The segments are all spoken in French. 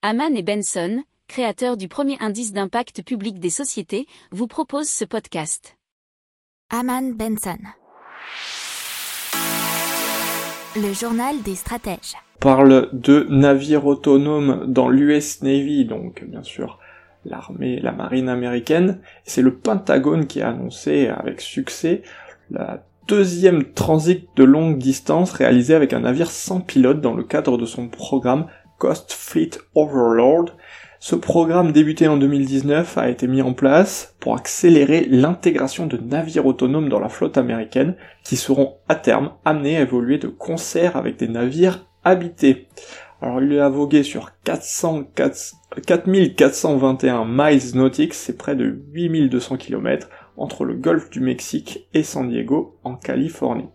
Haman et Benson, créateurs du premier indice d'impact public des sociétés, vous proposent ce podcast. Haman Benson. Le journal des stratèges. On parle de navires autonomes dans l'US Navy, donc bien sûr l'armée, la marine américaine. C'est le Pentagone qui a annoncé avec succès la deuxième transit de longue distance réalisé avec un navire sans pilote dans le cadre de son programme Coast Fleet Overlord. Ce programme débuté en 2019 a été mis en place pour accélérer l'intégration de navires autonomes dans la flotte américaine qui seront à terme amenés à évoluer de concert avec des navires habités. Alors il a vogué sur 400, 4421 miles nautiques, c'est près de 8200 km, entre le golfe du Mexique et San Diego en Californie.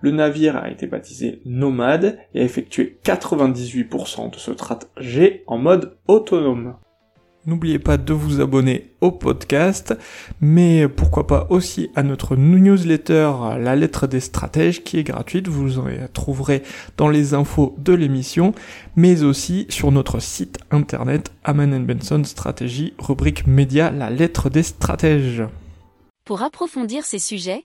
Le navire a été baptisé Nomade et a effectué 98% de ce trajet en mode autonome. N'oubliez pas de vous abonner au podcast, mais pourquoi pas aussi à notre newsletter La lettre des stratèges qui est gratuite, vous en trouverez dans les infos de l'émission, mais aussi sur notre site internet Aman Benson Stratégie, rubrique média La lettre des stratèges. Pour approfondir ces sujets,